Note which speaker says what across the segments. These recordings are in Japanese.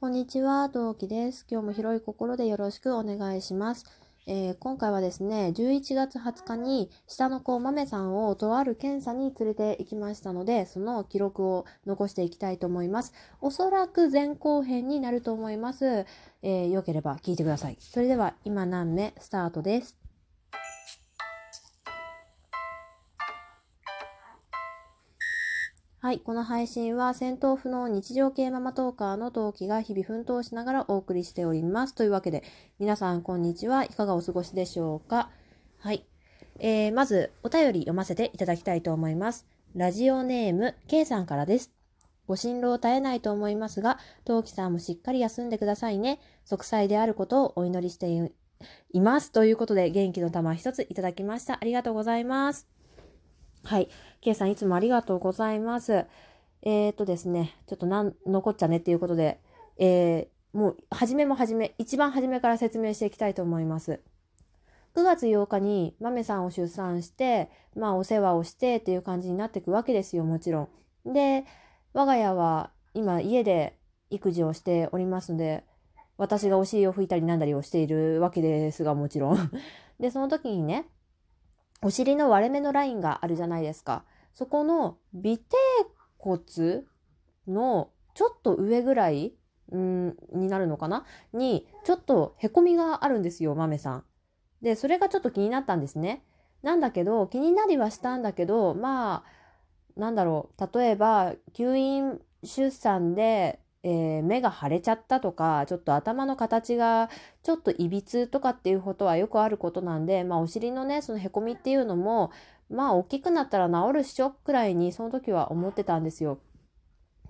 Speaker 1: こんにちは、同期です。今日も広い心でよろしくお願いします。えー、今回はですね、11月20日に下の子豆さんをとある検査に連れて行きましたので、その記録を残していきたいと思います。おそらく前後編になると思います。えー、よければ聞いてください。それでは今何目スタートです。はい。この配信は戦闘不能日常系ママトーカーの同期が日々奮闘しながらお送りしております。というわけで、皆さんこんにちは。いかがお過ごしでしょうか？はい。えー、まず、お便り読ませていただきたいと思います。ラジオネーム、K さんからです。ご辛労絶えないと思いますが、陶器さんもしっかり休んでくださいね。息災であることをお祈りしています。ということで、元気の玉一ついただきました。ありがとうございます。はい。ケイさんいつもありがとうございます。えっ、ー、とですね、ちょっとなん、残っちゃねっていうことで、えー、もう、初めも初め、一番初めから説明していきたいと思います。9月8日に豆さんを出産して、まあお世話をしてっていう感じになっていくわけですよ、もちろん。で、我が家は今家で育児をしておりますので、私がお尻を拭いたりなんだりをしているわけですが、もちろん。で、その時にね、お尻の割れ目のラインがあるじゃないですか。そこの尾てい骨のちょっと上ぐらいんになるのかな？に、ちょっとへこみがあるんですよ、豆さん。で、それがちょっと気になったんですね。なんだけど、気になりはしたんだけど、まあ、なんだろう、例えば、吸引出産でえー、目が腫れちゃったとか、ちょっと頭の形がちょっといびつとかっていうことはよくあることなんで、まあお尻のね、そのへこみっていうのも、まあ大きくなったら治るっしょくらいにその時は思ってたんですよ。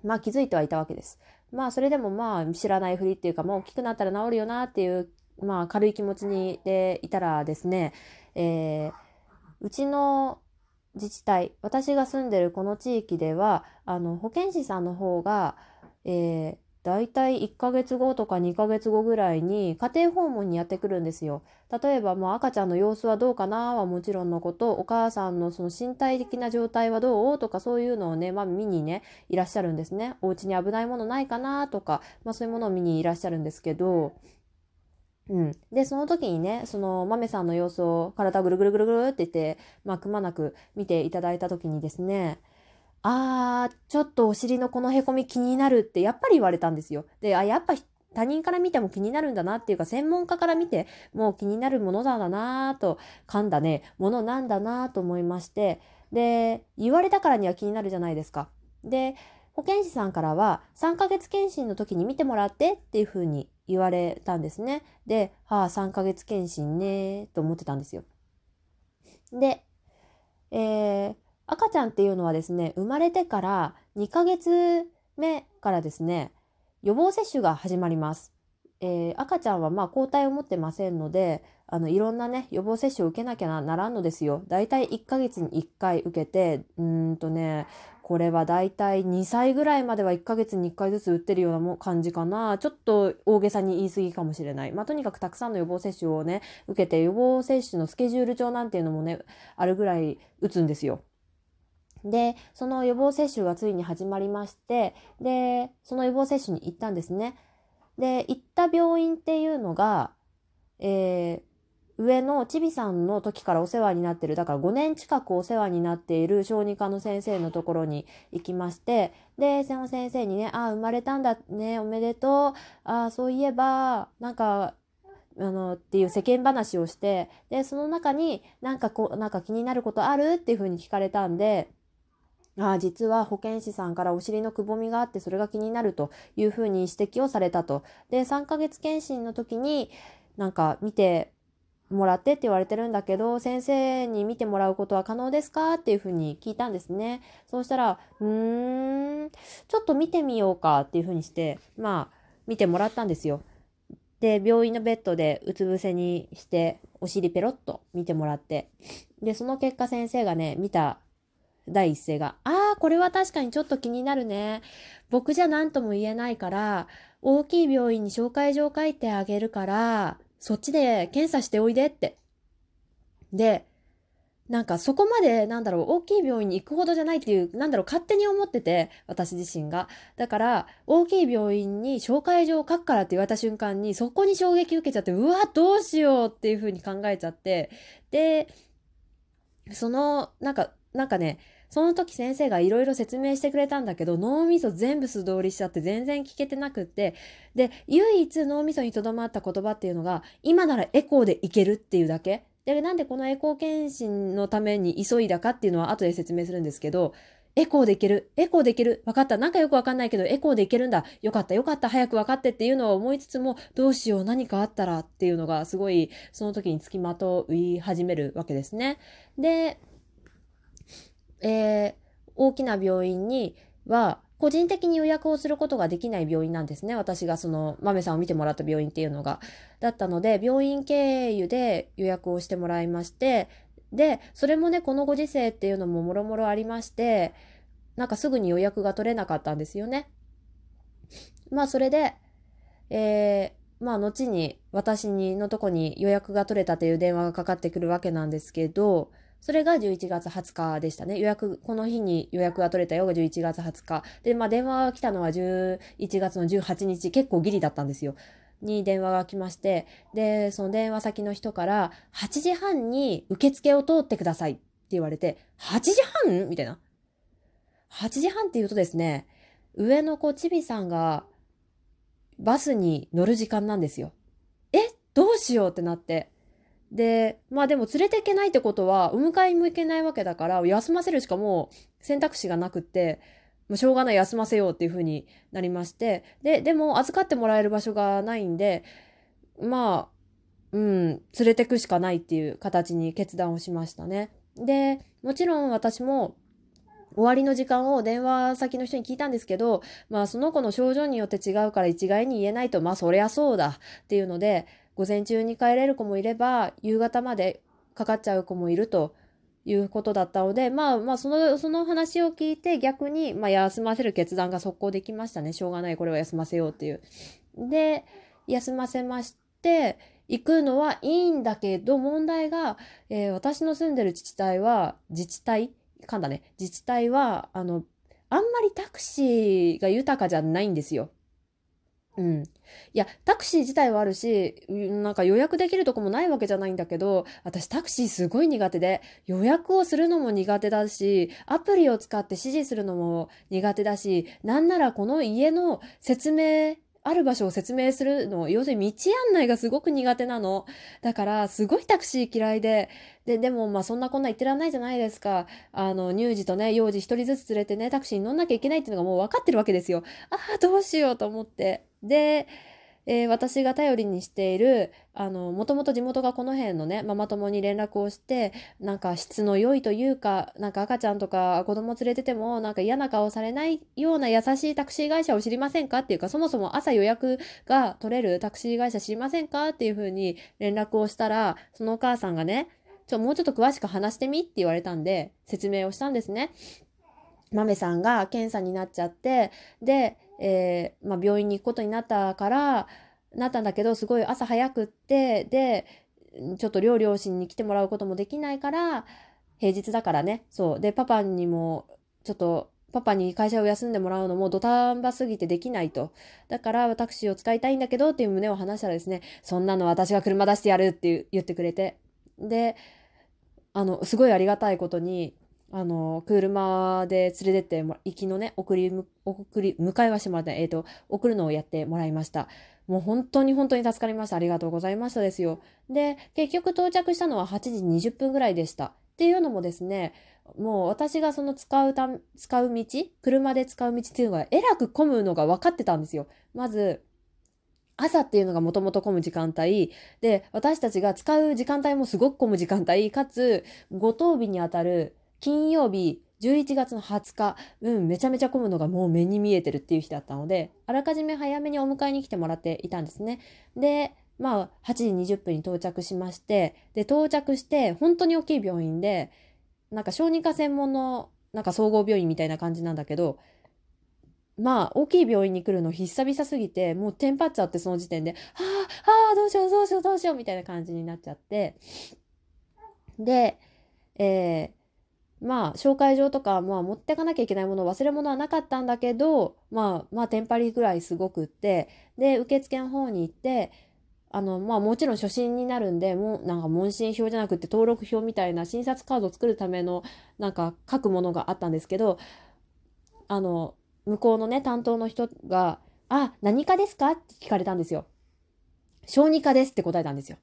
Speaker 1: まあ気づいてはいたわけです。まあそれでもまあ知らないふりっていうか、もう大きくなったら治るよなっていう、まあ軽い気持ちにでいたらですね、えー、うちの自治体、私が住んでるこの地域では、あの保健師さんの方が、えー、大体1ヶ月後とか2ヶ月後ぐらいに家庭訪問にやってくるんですよ。例えばもう赤ちゃんの様子はどうかなはもちろんのこと、お母さんのその身体的な状態はどうとかそういうのをね、まあ見にね、いらっしゃるんですね。お家に危ないものないかなとか、まあそういうものを見にいらっしゃるんですけど、うん。で、その時にね、その豆さんの様子を体ぐるぐるぐるぐるって言って、まあくまなく見ていただいた時にですね、あー、ちょっとお尻のこのへこみ気になるってやっぱり言われたんですよ。で、あ、やっぱ他人から見ても気になるんだなっていうか、専門家から見てもう気になるものだなと、噛んだね、ものなんだなと思いまして、で、言われたからには気になるじゃないですか。で、保健師さんからは3ヶ月検診の時に見てもらってっていうふうに言われたんですね。で、はあ、3ヶ月検診ねと思ってたんですよ。で、えー、赤ちゃんっていうのはですね、生まれてから2ヶ月目からですね、予防接種が始まります。えー、赤ちゃんはまあ抗体を持ってませんので、あの、いろんなね、予防接種を受けなきゃならんのですよ。だいたい1ヶ月に1回受けて、うんとね、これはだいたい2歳ぐらいまでは1ヶ月に1回ずつ打ってるような感じかな。ちょっと大げさに言い過ぎかもしれない。まあ、とにかくたくさんの予防接種をね、受けて、予防接種のスケジュール帳なんていうのもね、あるぐらい打つんですよ。で、その予防接種がついに始まりまして、で、その予防接種に行ったんですね。で、行った病院っていうのが、えー、上のちびさんの時からお世話になってる、だから5年近くお世話になっている小児科の先生のところに行きまして、で、その先生にね、ああ、生まれたんだね、おめでとう。ああ、そういえば、なんか、あの、っていう世間話をして、で、その中になんかこう、なんか気になることある？っていうふうに聞かれたんで、あ実は保健師さんからお尻のくぼみがあってそれが気になるというふうに指摘をされたと。で、3ヶ月検診の時になんか見てもらってって言われてるんだけど、先生に見てもらうことは可能ですかっていうふうに聞いたんですね。そうしたら、うーん、ちょっと見てみようかっていうふうにして、まあ、見てもらったんですよ。で、病院のベッドでうつ伏せにして、お尻ペロッと見てもらって。で、その結果先生がね、見た第一声が、ああ、これは確かにちょっと気になるね。僕じゃ何とも言えないから、大きい病院に紹介状書いてあげるから、そっちで検査しておいでって。で、なんかそこまでなんだろう大きい病院に行くほどじゃないっていうなんだろう勝手に思ってて私自身がだから大きい病院に紹介状を書くからって言われた瞬間にそこに衝撃受けちゃってうわどうしようっていうふうに考えちゃってでそのなんかなんかねその時先生がいろいろ説明してくれたんだけど脳みそ全部素通りしちゃって全然聞けてなくってで唯一脳みそにとどまった言葉っていうのが今ならエコーでいけるっていうだけでなんでこのエコー検診のために急いだかっていうのは後で説明するんですけどエコーでいける。エコーでいける。分かった。なんかよくわかんないけど、エコーでいけるんだ。よかった、よかった。早く分かってっていうのを思いつつも、どうしよう、何かあったらっていうのがすごい、その時につきまとい始めるわけですね。で、えー、大きな病院には、個人的に予約をすることができない病院なんですね。私がその、豆さんを見てもらった病院っていうのが。だったので、病院経由で予約をしてもらいまして、で、それもね、このご時世っていうのももろもろありまして、なんかすぐに予約が取れなかったんですよね。まあ、それで、えー、まあ、後に私にのとこに予約が取れたという電話がかかってくるわけなんですけど、それが11月20日でしたね。予約、この日に予約が取れたよが11月20日。で、まあ電話が来たのは11月の18日、結構ギリだったんですよ。に電話が来まして、で、その電話先の人から、8時半に受付を通ってくださいって言われて、8時半？みたいな。8時半って言うとですね、上の子、ちびさんが、バスに乗る時間なんですよ。え？どうしよう？ってなって。で、まあでも連れていけないってことは、お迎えも行けないわけだから、休ませるしかもう選択肢がなくって、もうしょうがない休ませようっていう風になりまして、で、でも預かってもらえる場所がないんで、まあ、うん、連れてくしかないっていう形に決断をしましたね。で、もちろん私も、終わりの時間を電話先の人に聞いたんですけど、まあその子の症状によって違うから一概に言えないと、まあそりゃそうだっていうので、午前中に帰れる子もいれば、夕方までかかっちゃう子もいるということだったので、まあまあその、その話を聞いて逆に、まあ休ませる決断が速攻できましたね。しょうがない、これは休ませようっていう。で、休ませまして、行くのはいいんだけど、問題が、えー、私の住んでる自治体は、自治体噛んだね。自治体は、あの、あんまりタクシーが豊かじゃないんですよ。うん。いや、タクシー自体はあるし、なんか予約できるとこもないわけじゃないんだけど、私タクシーすごい苦手で、予約をするのも苦手だし、アプリを使って指示するのも苦手だし、なんならこの家の説明、ある場所を説明するの、要するに道案内がすごく苦手なの。だから、すごいタクシー嫌いで、で、でも、まあ、そんなこんな言ってらんないじゃないですか。あの、乳児とね、幼児一人ずつ連れてね、タクシーに乗んなきゃいけないっていうのがもう分かってるわけですよ。ああ、どうしようと思って。で、えー、私が頼りにしている、あの、もともと地元がこの辺のね、ママ友に連絡をして、なんか質の良いというか、なんか赤ちゃんとか子供連れてても、なんか嫌な顔されないような優しいタクシー会社を知りませんか？っていうか、そもそも朝予約が取れるタクシー会社知りませんか？っていうふうに連絡をしたら、そのお母さんがね、ちょ、もうちょっと詳しく話してみって言われたんで、説明をしたんですね。豆さんが検査になっちゃって、で、えー、まあ、病院に行くことになったから、なったんだけど、すごい朝早くって、で、ちょっと両両親に来てもらうこともできないから、平日だからね、そう。で、パパにも、ちょっと、パパに会社を休んでもらうのも土壇場すぎてできないと。だからタクシーを使いたいんだけどっていう胸を話したらですね、そんなの私が車出してやるって言ってくれて。で、あの、すごいありがたいことに、あの、車で連れてっても、行きのね、送り、送り、迎えはしてもらった、えっ、ー、と、送るのをやってもらいました。もう本当に本当に助かりました。ありがとうございましたですよ。で、結局到着したのは8時20分ぐらいでした。っていうのもですね、もう私がその使うた、使う道、車で使う道っていうのがえらく混むのが分かってたんですよ。まず、朝っていうのがもともと混む時間帯で私たちが使う時間帯もすごく混む時間帯かつ五等日にあたる金曜日、11月の20日、うん、めちゃめちゃ混むのがもう目に見えてるっていう日だったので、あらかじめ早めにお迎えに来てもらっていたんですね。で、まあ、8時20分に到着しまして、で、到着して、本当に大きい病院で、なんか小児科専門の、なんか総合病院みたいな感じなんだけど、まあ、大きい病院に来るの久々すぎて、もうテンパっちゃって、その時点で、はあ、はあ、どうしよう、どうしよう、どうしよう、みたいな感じになっちゃって。で、えー、まあ、紹介状とか、まあ、持ってかなきゃいけないもの、忘れ物はなかったんだけど、まあ、まあ、テンパリぐらいすごくって、で、受付の方に行って、あの、まあもちろん初心になるんで、もうなんか問診票じゃなくて登録票みたいな診察カードを作るためのなんか書くものがあったんですけど、あの、向こうのね、担当の人が、あ、何科ですか？って聞かれたんですよ。小児科ですって答えたんですよ。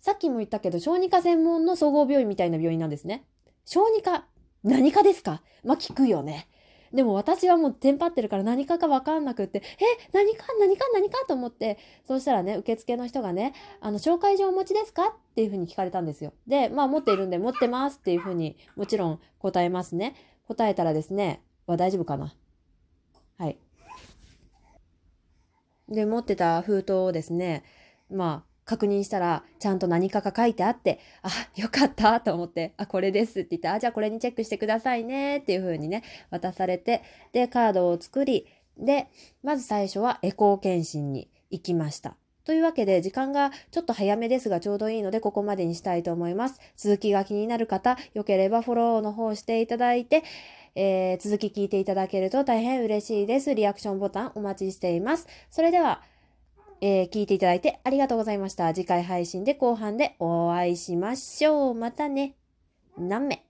Speaker 1: さっきも言ったけど、小児科専門の総合病院みたいな病院なんですね。小児科、何科ですか？まあ、聞くよね。でも私はもうテンパってるから何かかわかんなくって、え、何か何か何かと思って、そうしたらね、受付の人がね、あの、紹介状お持ちですか？っていうふうに聞かれたんですよ。で、まあ持っているんで持ってますっていうふうにもちろん答えますね。答えたらですね、は大丈夫かな？はい。で、持ってた封筒をですね、まあ、確認したら、ちゃんと何かが書いてあって、あ、よかったと思って、あ、これですって言って、あ、じゃあこれにチェックしてくださいねっていう風にね、渡されて、で、カードを作り、で、まず最初はエコー検診に行きました。というわけで、時間がちょっと早めですがちょうどいいので、ここまでにしたいと思います。続きが気になる方、よければフォローの方していただいて、えー、続き聞いていただけると大変嬉しいです。リアクションボタンお待ちしています。それでは、えー、聞いていただいてありがとうございました。次回配信で後半でお会いしましょう。またね。何名